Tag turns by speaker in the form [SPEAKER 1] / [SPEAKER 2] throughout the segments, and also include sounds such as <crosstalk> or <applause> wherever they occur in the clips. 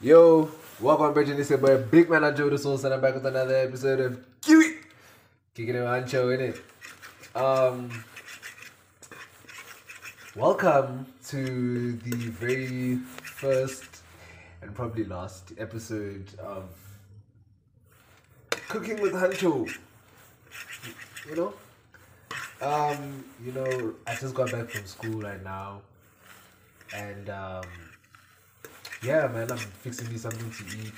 [SPEAKER 1] Yo, welcome back to this boy Big Man Joe the Soul and I'm back with another episode of KIWHI. Kicking it on show, innit? Um Welcome to the very first and probably last episode of Cooking with Huncho. You know? Um, you know, I just got back from school right now. And um yeah, man, I'm fixing me something to eat.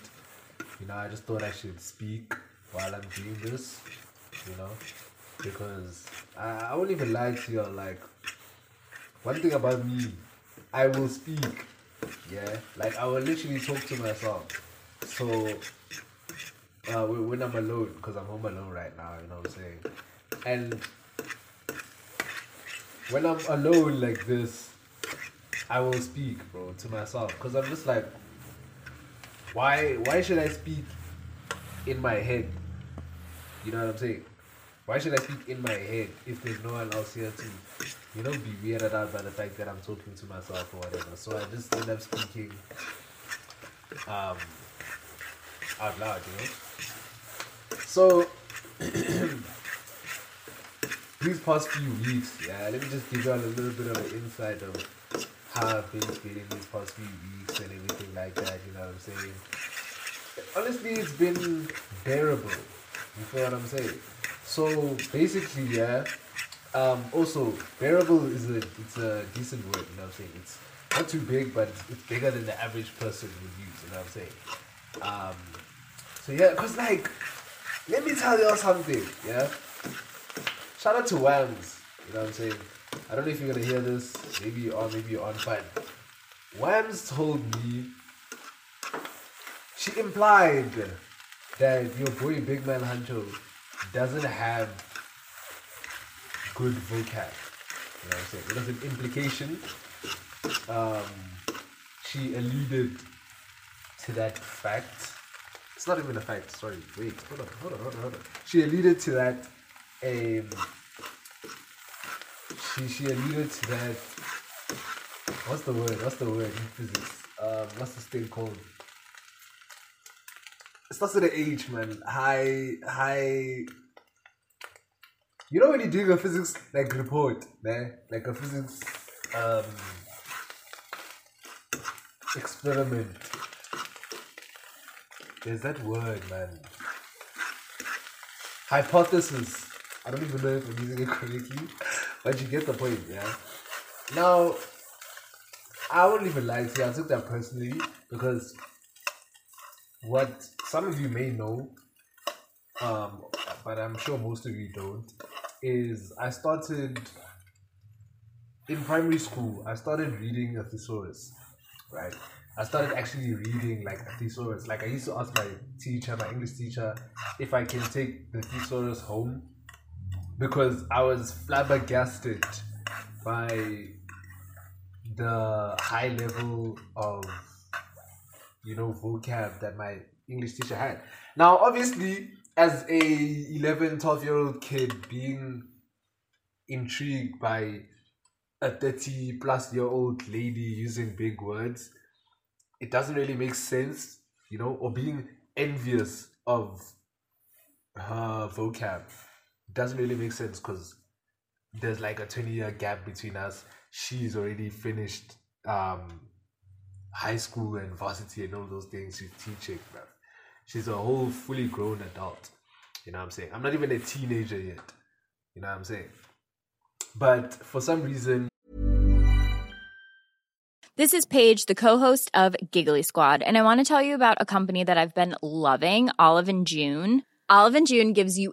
[SPEAKER 1] You know, I just thought I should speak while I'm doing this, you know, because I, I won't even lie to you. Like, one thing about me, I will speak, yeah, like I will literally talk to myself. So, uh, when when I'm alone, because I'm home alone right now, you know what I'm saying, and when I'm alone like this, I will speak, bro, to myself because I'm just like, why? Why should I speak in my head? You know what I'm saying? Why should I speak in my head if there's no one else here to, you know, be weirded out by the fact that I'm talking to myself or whatever? So I just end up speaking um, out loud, you know. So <clears throat> these past few weeks, yeah, let me just give you a little bit of an insight of how I've been feeling these past few weeks and everything like that, you know what I'm saying? Honestly, it's been bearable. You feel what I'm saying? So basically, yeah. Um, also, bearable is a it's a decent word. You know what I'm saying? It's not too big, but it's, it's bigger than the average person would use. You know what I'm saying? Um, so yeah, cause like, let me tell y'all something. Yeah. Shout out to Wams. You know what I'm saying? I don't know if you're gonna hear this. Maybe you are, maybe you aren't. But Wams told me she implied that your boy Big Man Huncho doesn't have good vocab. You know what I'm saying? It was an implication. Um, she alluded to that fact. It's not even a fact. Sorry. Wait. Hold on. Hold on. Hold on. Hold on. She alluded to that. Um, she she alluded to that. What's the word? What's the word in physics? Um, what's this thing called? It starts with an H, man. High, high. You know when you're doing a physics like report, man, like a physics um experiment. There's that word, man. Hypothesis. I don't even know if I'm using it correctly, but you get the point, yeah. Now, I won't even lie to you. I took that personally because what some of you may know, um, but I'm sure most of you don't, is I started in primary school. I started reading a thesaurus, right? I started actually reading like a thesaurus. Like I used to ask my teacher, my English teacher, if I can take the thesaurus home because I was flabbergasted by the high level of you know vocab that my English teacher had. Now, obviously, as a 11, 12 year old kid being intrigued by a 30 plus year old lady using big words, it doesn't really make sense, you know, or being envious of her vocab doesn't really make sense because there's like a 20 year gap between us. She's already finished um, high school and varsity and all those things. She's teaching, bro. She's a whole fully grown adult. You know what I'm saying? I'm not even a teenager yet. You know what I'm saying? But for some reason,
[SPEAKER 2] This is Paige, the co-host of Giggly Squad, and I want to tell you about a company that I've been loving, Olive and June. Olive and June gives you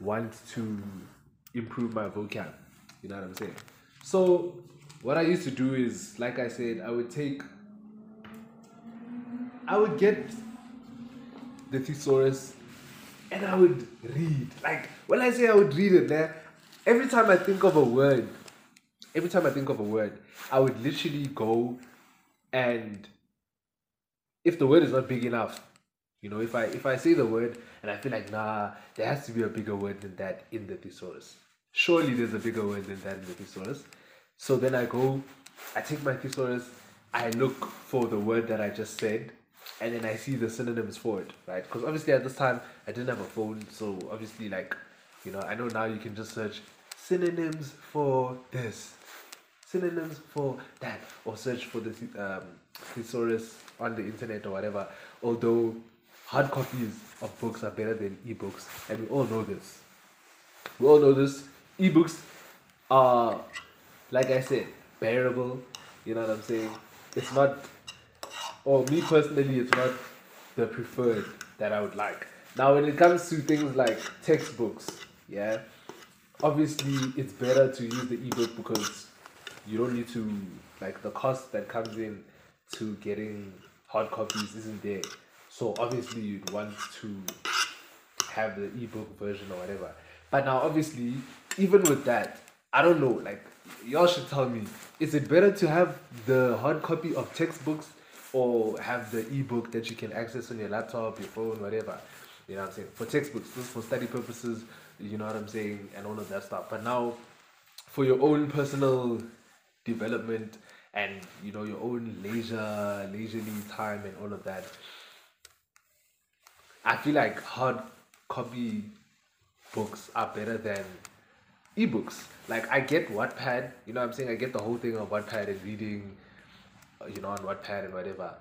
[SPEAKER 1] want to improve my vocab. You know what I'm saying? So, what I used to do is, like I said, I would take, I would get the thesaurus and I would read. Like, when I say I would read it there, every time I think of a word, every time I think of a word, I would literally go and if the word is not big enough, you know, if I if I say the word and I feel like nah, there has to be a bigger word than that in the thesaurus. Surely there's a bigger word than that in the thesaurus. So then I go, I take my thesaurus, I look for the word that I just said, and then I see the synonyms for it, right? Because obviously at this time I didn't have a phone, so obviously like, you know, I know now you can just search synonyms for this, synonyms for that, or search for the um, thesaurus on the internet or whatever. Although hard copies of books are better than ebooks, and we all know this. We all know this. Ebooks are, like I said, bearable. You know what I'm saying? It's not, or me personally, it's not the preferred that I would like. Now, when it comes to things like textbooks, yeah, obviously it's better to use the ebook because you don't need to like the cost that comes in to getting hard copies isn't there. So obviously you'd want to have the ebook version or whatever. But now obviously, even with that, I don't know, like y'all should tell me, is it better to have the hard copy of textbooks or have the ebook that you can access on your laptop, your phone, whatever? You know what I'm saying? For textbooks, is for study purposes, you know what I'm saying, and all of that stuff. But now for your own personal development and you know your own leisure leisurely time and all of that i feel like hard copy books are better than ebooks like i get wattpad you know what i'm saying i get the whole thing of wattpad and reading uh, you know on wattpad and whatever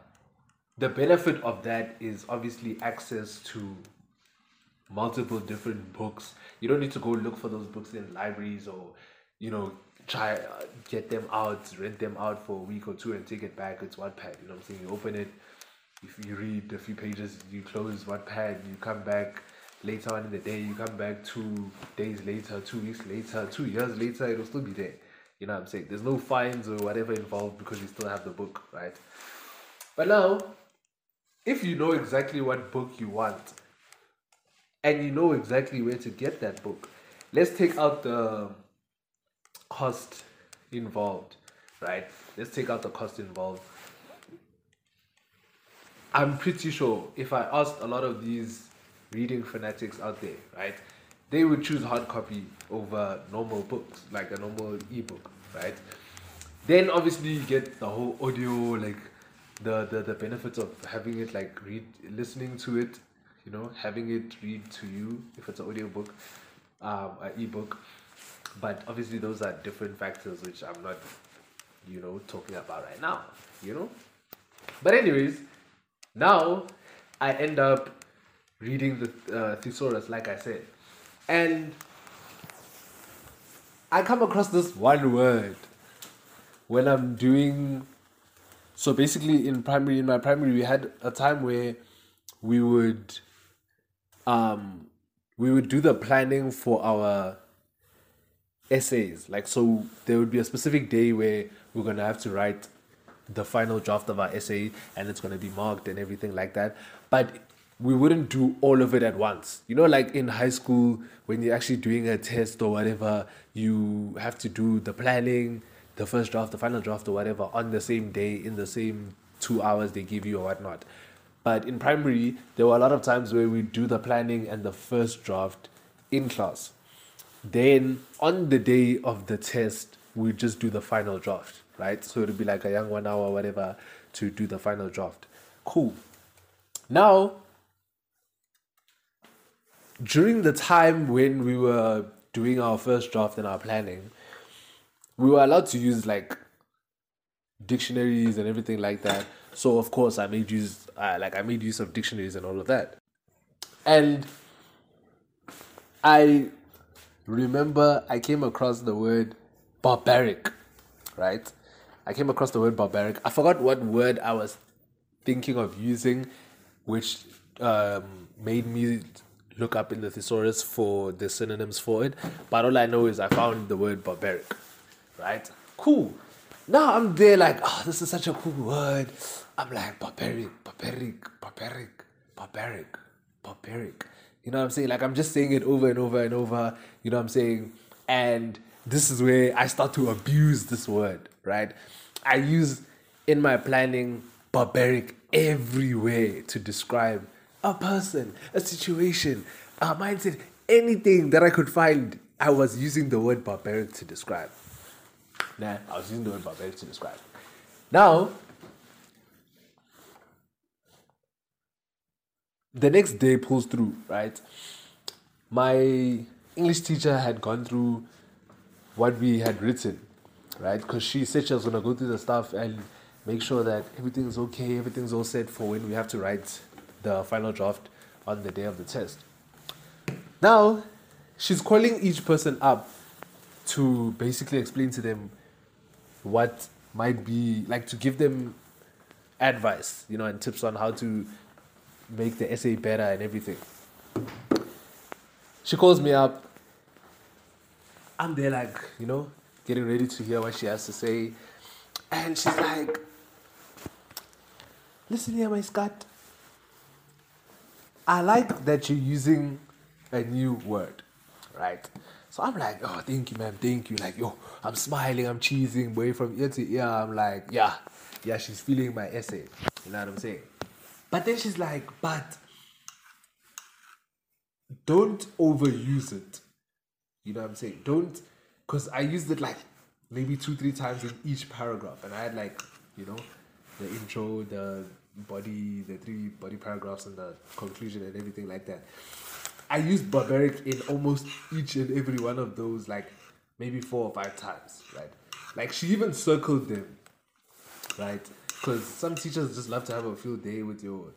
[SPEAKER 1] the benefit of that is obviously access to multiple different books you don't need to go look for those books in libraries or you know try uh, get them out, rent them out for a week or two, and take it back. It's Wattpad. You know what I'm saying? You open it, if you read a few pages, you close Wattpad. You come back later on in the day. You come back two days later, two weeks later, two years later. It'll still be there. You know what I'm saying? There's no fines or whatever involved because you still have the book, right? But now, if you know exactly what book you want, and you know exactly where to get that book, let's take out the cost involved, right? Let's take out the cost involved. I'm pretty sure if I asked a lot of these reading fanatics out there, right, they would choose hard copy over normal books, like a normal ebook, right? Then obviously you get the whole audio, like the, the, the benefits of having it like read listening to it, you know, having it read to you if it's an audiobook, um, an ebook but obviously, those are different factors which I'm not, you know, talking about right now, you know? But, anyways, now I end up reading the uh, thesaurus, like I said. And I come across this one word when I'm doing. So basically, in primary, in my primary, we had a time where we would, um, we would do the planning for our essays. Like, so there would be a specific day where we're to have to write the final draft of our essay and it's going to be marked and everything like that. But we wouldn't do all of it at once. You know, like in high school, when you're actually doing a test or whatever, you have to do the planning, the first draft, the final draft, or whatever on the same day in the same two hours they give you or whatnot. But in primary, there were a lot of times where we do the planning and the first draft in class. Then on the day of the test, we just do the final draft, right? So it'll be like a young one hour, whatever, to do the final draft. Cool. Now, during the time when we were doing our first draft and our planning, we were allowed to use like dictionaries and everything like that. So of course, I made use, uh, like I made use of dictionaries and all of that. And I remember I came across the word barbaric, right? I came across the word barbaric. I forgot what word I was thinking of using, which um, made me look up in the thesaurus for the synonyms for it. But all I know is I found the word barbaric, right? Cool. Now I'm there like, oh, this is such a cool word. I'm like, barbaric, barbaric, barbaric, barbaric, barbaric. You know what I'm saying? Like I'm just saying it over and over and over. You know what I'm saying? And this is where I start to abuse this word, right? I use in my planning barbaric everywhere to describe a person, a situation, a mindset, anything that I could find. I was using the word barbaric to describe. Nah, I was using the word barbaric to describe. Now, the next day pulls through, right? My English teacher had gone through what we had written, right? Because she said she was gonna go through the stuff and make sure that everything's okay, everything's all set for when we have to write the final draft on the day of the test. Now, she's calling each person up to basically explain to them what might be like to give them advice, you know, and tips on how to make the essay better and everything. She calls me up. I'm there, like, you know, getting ready to hear what she has to say. And she's like, Listen here, my Scott. I like that you're using a new word, right? So I'm like, oh, thank you, ma'am, thank you. Like, yo, I'm smiling, I'm cheesing, boy, from ear to ear. I'm like, yeah, yeah, she's feeling my essay. You know what I'm saying? But then she's like, but don't overuse it. You know what I'm saying? Don't, because I used it like maybe two, three times in each paragraph. And I had like, you know, the intro, the body, the three body paragraphs, and the conclusion, and everything like that. I used barbaric in almost each and every one of those, like maybe four or five times, right? Like she even circled them, right? Because some teachers just love to have a field day with your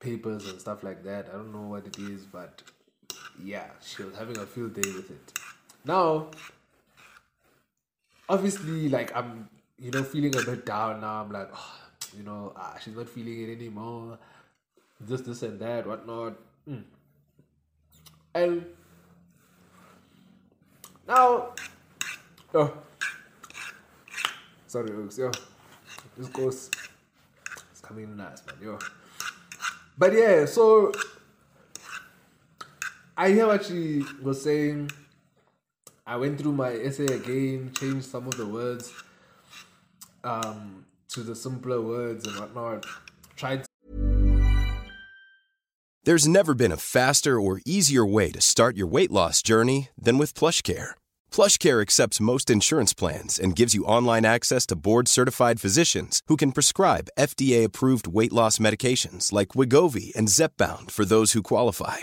[SPEAKER 1] papers and stuff like that. I don't know what it is, but yeah, she was having a field day with it. Now, obviously, like I'm, you know, feeling a bit down now. I'm like, oh, you know, ah, she's not feeling it anymore. This, this, and that, whatnot. Mm. And now, oh, sorry, folks, yo, this goes, it's coming in nice, man, yo. But yeah, so I hear what she was saying. I went through my essay again, changed some of the words um, to the simpler words and whatnot. Tried.
[SPEAKER 3] To- There's never been a faster or easier way to start your weight loss journey than with PlushCare. PlushCare accepts most insurance plans and gives you online access to board-certified physicians who can prescribe FDA-approved weight loss medications like Wegovy and Zepbound for those who qualify.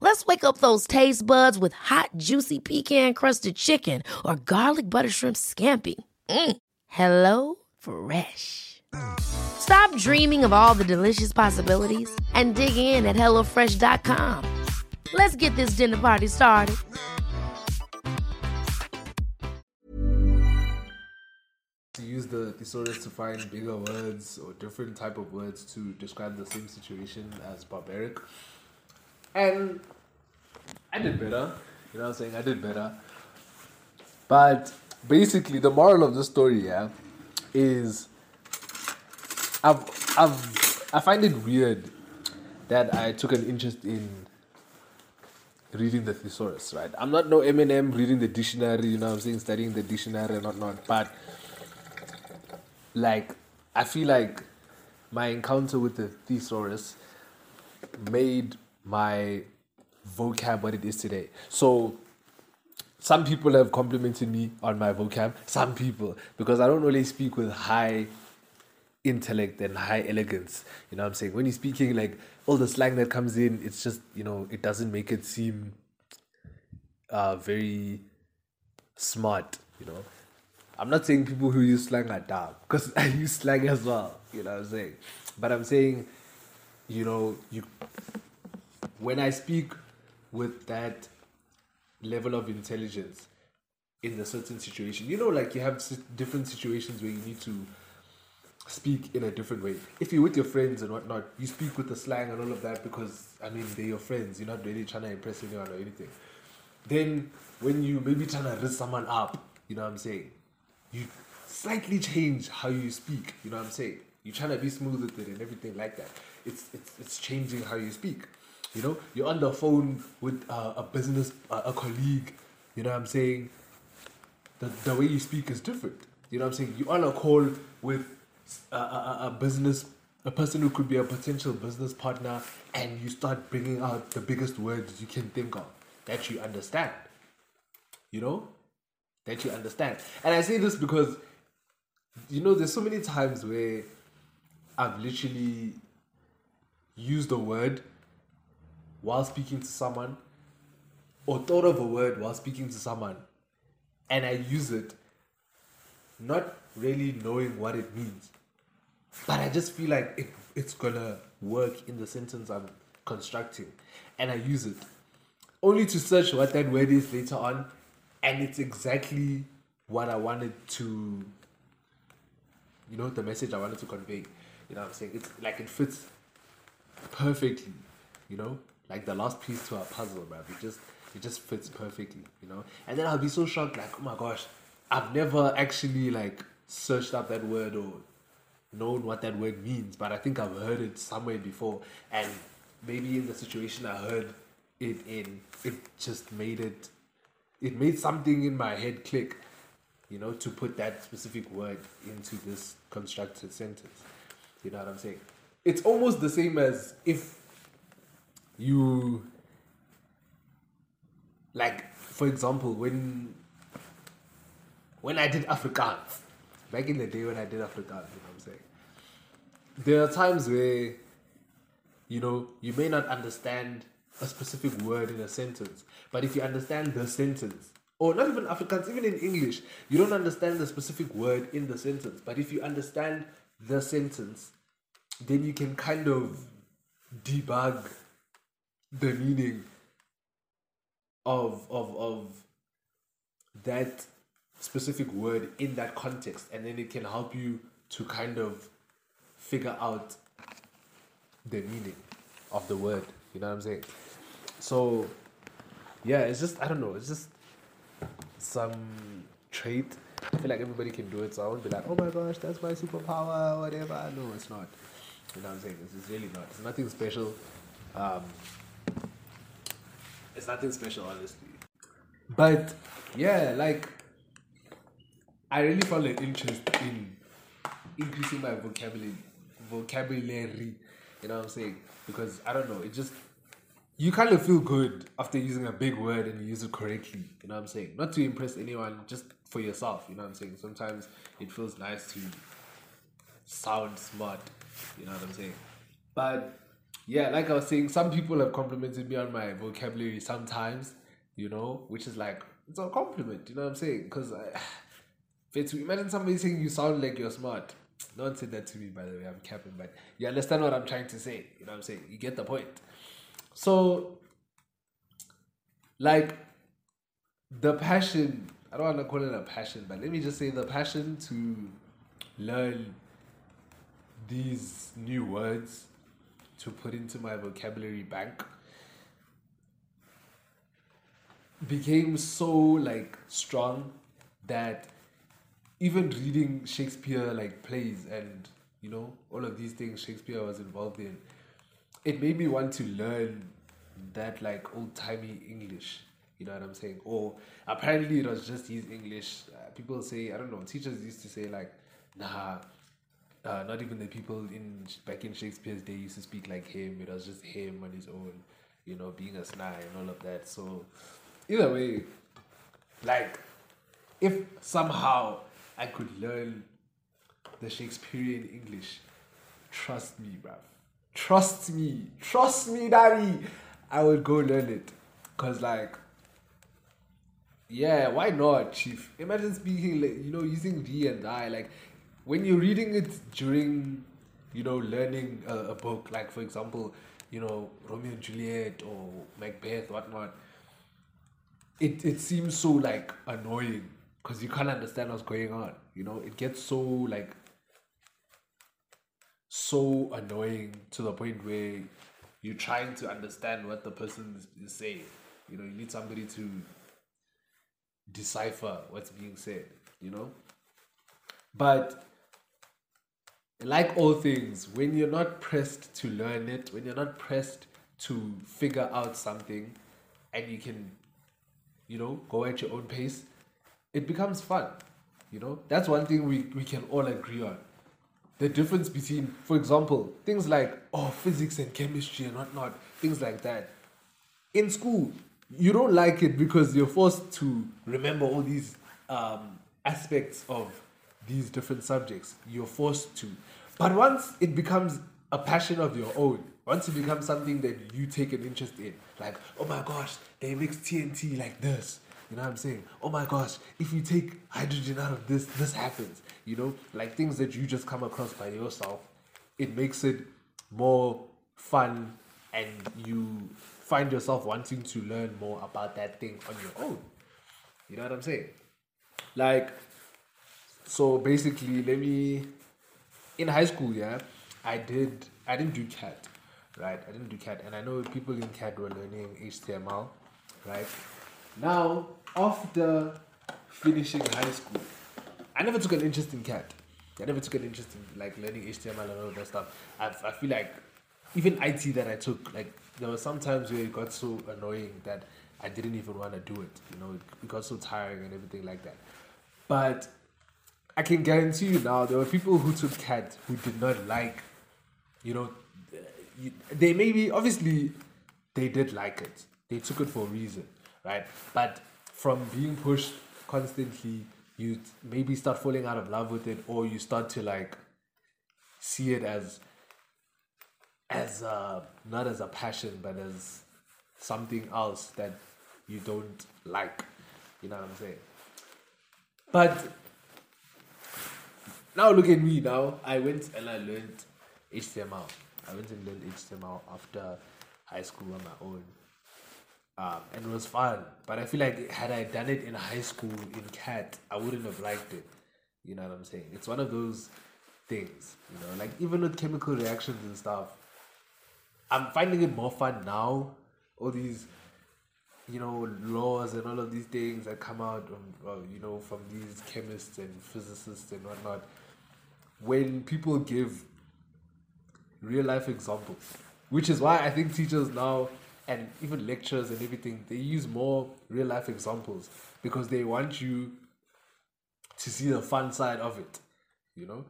[SPEAKER 4] Let's wake up those taste buds with hot, juicy pecan-crusted chicken or garlic butter shrimp scampi. Mm. Hello Fresh. Stop dreaming of all the delicious possibilities and dig in at HelloFresh.com. Let's get this dinner party started.
[SPEAKER 1] To use the thesaurus to find bigger words or different type of words to describe the same situation as barbaric. And I did better. You know what I'm saying? I did better. But basically the moral of the story, yeah, is I've I've I find it weird that I took an interest in reading the thesaurus, right? I'm not no Eminem reading the dictionary, you know what I'm saying, studying the dictionary and whatnot, but like I feel like my encounter with the thesaurus made my vocab what it is today. So some people have complimented me on my vocab, some people, because I don't really speak with high intellect and high elegance. You know what I'm saying? When you're speaking, like all the slang that comes in, it's just, you know, it doesn't make it seem uh, very smart, you know. I'm not saying people who use slang are dumb, because <laughs> I use slang as well, you know what I'm saying? But I'm saying, you know, you when I speak with that level of intelligence in a certain situation, you know, like you have different situations where you need to speak in a different way. If you're with your friends and whatnot, you speak with the slang and all of that because I mean they're your friends. You're not really trying to impress anyone or anything. Then when you maybe trying to raise someone up, you know what I'm saying, you slightly change how you speak. You know what I'm saying. You're trying to be smooth with it and everything like that. It's it's it's changing how you speak. You know, you're on the phone with uh, a business, uh, a colleague. You know what I'm saying the, the way you speak is different. You know what I'm saying? You're on a call with a, a, a- business, a person who could be a potential business partner, and you start bringing out the biggest words you can think of that you understand. You know? That you understand. And I say this because, you know, there's so many times where I've literally used a word while speaking to someone, or thought of a word while speaking to someone, and I use it not really knowing what it means. But I just feel like it, it's gonna work in the sentence I'm constructing. And I use it only to search what that word is later on, and it's exactly what I wanted to, you know, the message I wanted to convey. You know what I'm saying? It's like it fits perfectly, you know, like the last piece to our puzzle, man. It just it just fits perfectly, you know. And then I'll be so shocked, like, oh my gosh, I've never actually like searched up that word or known what that word means, but I think I've heard it somewhere before, and maybe in the situation I heard it in, it just made it, it made something in my head click, you know, to put that specific word into this constructed sentence. You know what I'm saying? It's almost the same as if you, like, for example, when when I did Afrikaans, back in the day when I did Afrikaans, you know what I'm saying? There are times where, you know, you may not understand a specific word in a sentence, but if you understand the sentence, or not even Afrikaans, even in English, you don't understand the specific word in the sentence, but if you understand the sentence, then you can kind of debug the meaning of of of that specific word in that context and then it can help you to kind of figure out the meaning of the word you know what i'm saying? So yeah it's just i don't know it's just some trait. I feel like everybody can do it so i won't be like oh my gosh that's my superpower whatever. No it's not. You know what i'm saying? It's, it's really not. It's nothing special. Um it's nothing special honestly but yeah like I really found an interest in increasing my vocabulary, vocabulary. You know what I'm saying? Because I don't know, it just you kind of feel good after using a big word and you use it correctly. You know what I'm saying? Not to impress anyone, just for yourself. You know what I'm saying? Sometimes it feels nice to sound smart. You know what I'm saying? But yeah, like I was saying, some people have complimented me on my vocabulary sometimes. You know, which is like it's a compliment. You know what I'm saying? Because uh, I. <sighs> It's, imagine somebody saying you sound like you're smart. no one said that to me, by the way. I'm capping, but you understand what I'm trying to say. You know what I'm saying? You get the point. So, like, the passion, I don't want to call it a passion, but let me just say the passion to learn these new words to put into my vocabulary bank became so like strong that even reading Shakespeare like plays and you know all of these things Shakespeare was involved in, it made me want to learn that like old timey English. You know what I'm saying? Or apparently it was just his English. Uh, people say I don't know. Teachers used to say like, nah, uh, not even the people in back in Shakespeare's day used to speak like him. It was just him on his own. You know, being a snide and all of that. So either way, like if somehow I could learn the Shakespearean English, trust me, bruv. Trust me. Trust me, daddy. I would go learn it. Cause like yeah, why not, Chief? Imagine speaking, like, you know, using D and I. Like, when you're reading it during, you know, learning a, a book, like, for example, you know, Romeo and Juliet or Macbeth, whatnot, it, it seems so, like, annoying because you can't understand what's going on. You know, it gets so, like, so annoying to the point where you're trying to understand what the person is, saying. You know, you need somebody to decipher what's being said, you know? But like all things, when you're not pressed to learn it, when you're not pressed to figure out something and you can, you know, go at your own pace, it becomes fun. You know, that's one thing we, we can all agree on. The difference between, for example, things like oh physics and chemistry and whatnot, things like that. In school, you don't like it because you're forced to remember all these um, aspects of these different subjects. You're forced to. But once it becomes a passion of your own, once it becomes something that you take an interest in, like, oh my gosh, they mix TNT like this. You know what I'm saying? Oh my gosh, if you take hydrogen out of this, this happens. You know, like things that you just come across by yourself, it makes it more fun and you find yourself wanting to learn more about that thing on your own. You know what I'm saying? Like, so basically, let me. In high school, yeah, I did. I didn't do CAT, right? I didn't do CAT, and I know people in CAT were learning HTML, right? Now, after finishing high school, I never took an interest in CAT. I never took an interest in like learning HTML and all that stuff. I, I feel like even IT that I took, like there were some times where it got so annoying that I didn't even want to do it. You know, it got so tiring and everything like that. But I can guarantee you now, there were people who took CAT who did not like, you know, they maybe obviously they did like it. They took it for a reason, right? But from being pushed constantly, you maybe start falling out of love with it, or you start to like see it as as a, not as a passion, but as something else that you don't like. You know what I'm saying? But now look at me. Now I went and I learned HTML. I went and learned HTML after high school on my own. Um, and it was fun. But I feel like had I done it in high school in CAT, I wouldn't have liked it. You know what I'm saying? It's one of those things, you know, like even with chemical reactions and stuff, I'm finding it more fun now. All these, you know, laws and all of these things that come out, uh, you know, from these chemists and physicists and whatnot. When people give real life examples, which is why I think teachers now and even lecturers and everything they use more real life examples because they want you to see the fun side of it. You know,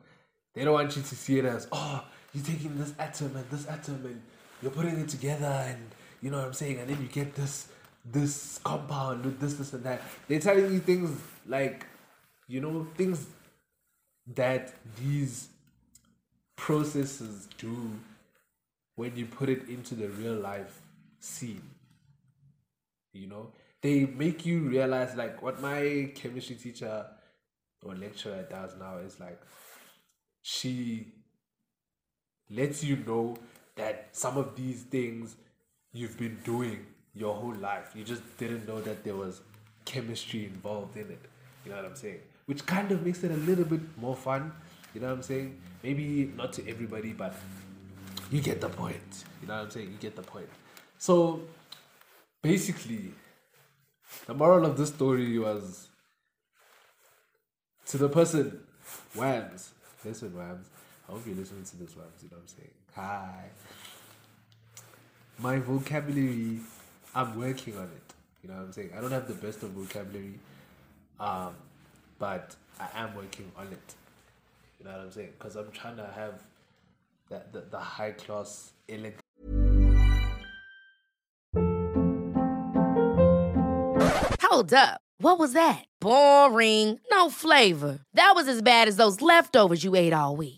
[SPEAKER 1] they don't want you to see it as oh you're taking this atom and this atom and you're putting it together and you know what I'm saying, and then you get this this compound with this, this and that. They're telling you things like, you know, things that these processes do when you put it into the real life scene. You know, they make you realize like what my chemistry teacher or lecturer does now is like she lets you know that some of these things you've been doing your whole life. You just didn't know that there was chemistry involved in it. You know what I'm saying? Which kind of makes it a little bit more fun. You know what I'm saying? Maybe not to everybody, but you get the point. You know what I'm saying? You get the point. So basically, the moral of this story was to the person, Whams. Listen, Whams. I hope you're listening to this, Whams. You know what I'm saying? Hi. My vocabulary, I'm working on it. You know what I'm saying? I don't have the best of vocabulary, um, but I am working on it. You know what I'm saying? Because I'm trying to have that the, the high class, elegant.
[SPEAKER 4] Hold up. What was that? Boring. No flavor. That was as bad as those leftovers you ate all week.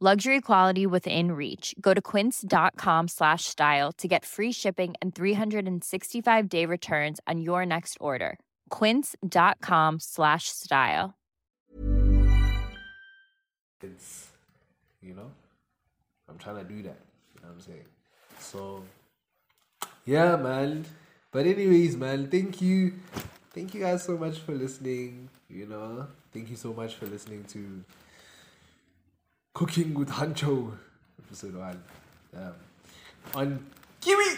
[SPEAKER 2] Luxury quality within reach. Go to quince.com slash style to get free shipping and 365 day returns on your next order. Quince.com slash style.
[SPEAKER 1] It's, you know, I'm trying to do that. You know what I'm saying? So, yeah, man. But, anyways, man, thank you. Thank you guys so much for listening. You know, thank you so much for listening to Cooking with Huncho, episode one. Um, on KIWHI,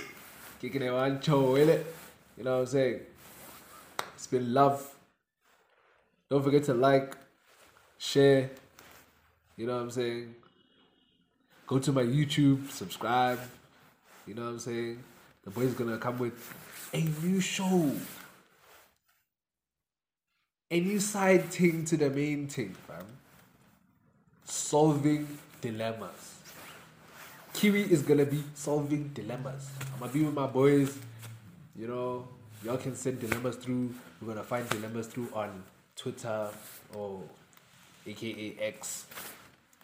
[SPEAKER 1] kicking it Huncho, innit? You know what I'm saying? It's been love. Don't forget to like, share. You know what I'm saying? Go to my YouTube, subscribe. You know what I'm saying? The boy's gonna come with a new show. A new side thing to the main thing, fam solving dilemmas. KIWHI is gonna be solving dilemmas. I'm gonna be with my boys. You know, y'all can send dilemmas through. We're gonna find dilemmas through on Twitter or AKA X.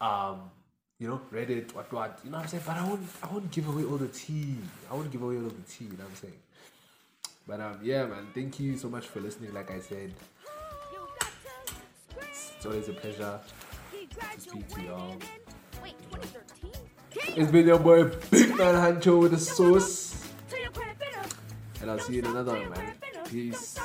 [SPEAKER 1] Um, you know, Reddit, what what. You know what I'm saying? But I won't I won't give away all the tea. I won't give away all the tea, you know what I'm saying? But um yeah man, thank you so much for listening, like I said. It's always a pleasure to speak to y'all. It's been your boy Big Man Huncho with the sauce. And I'll see you in another one, man. Peace.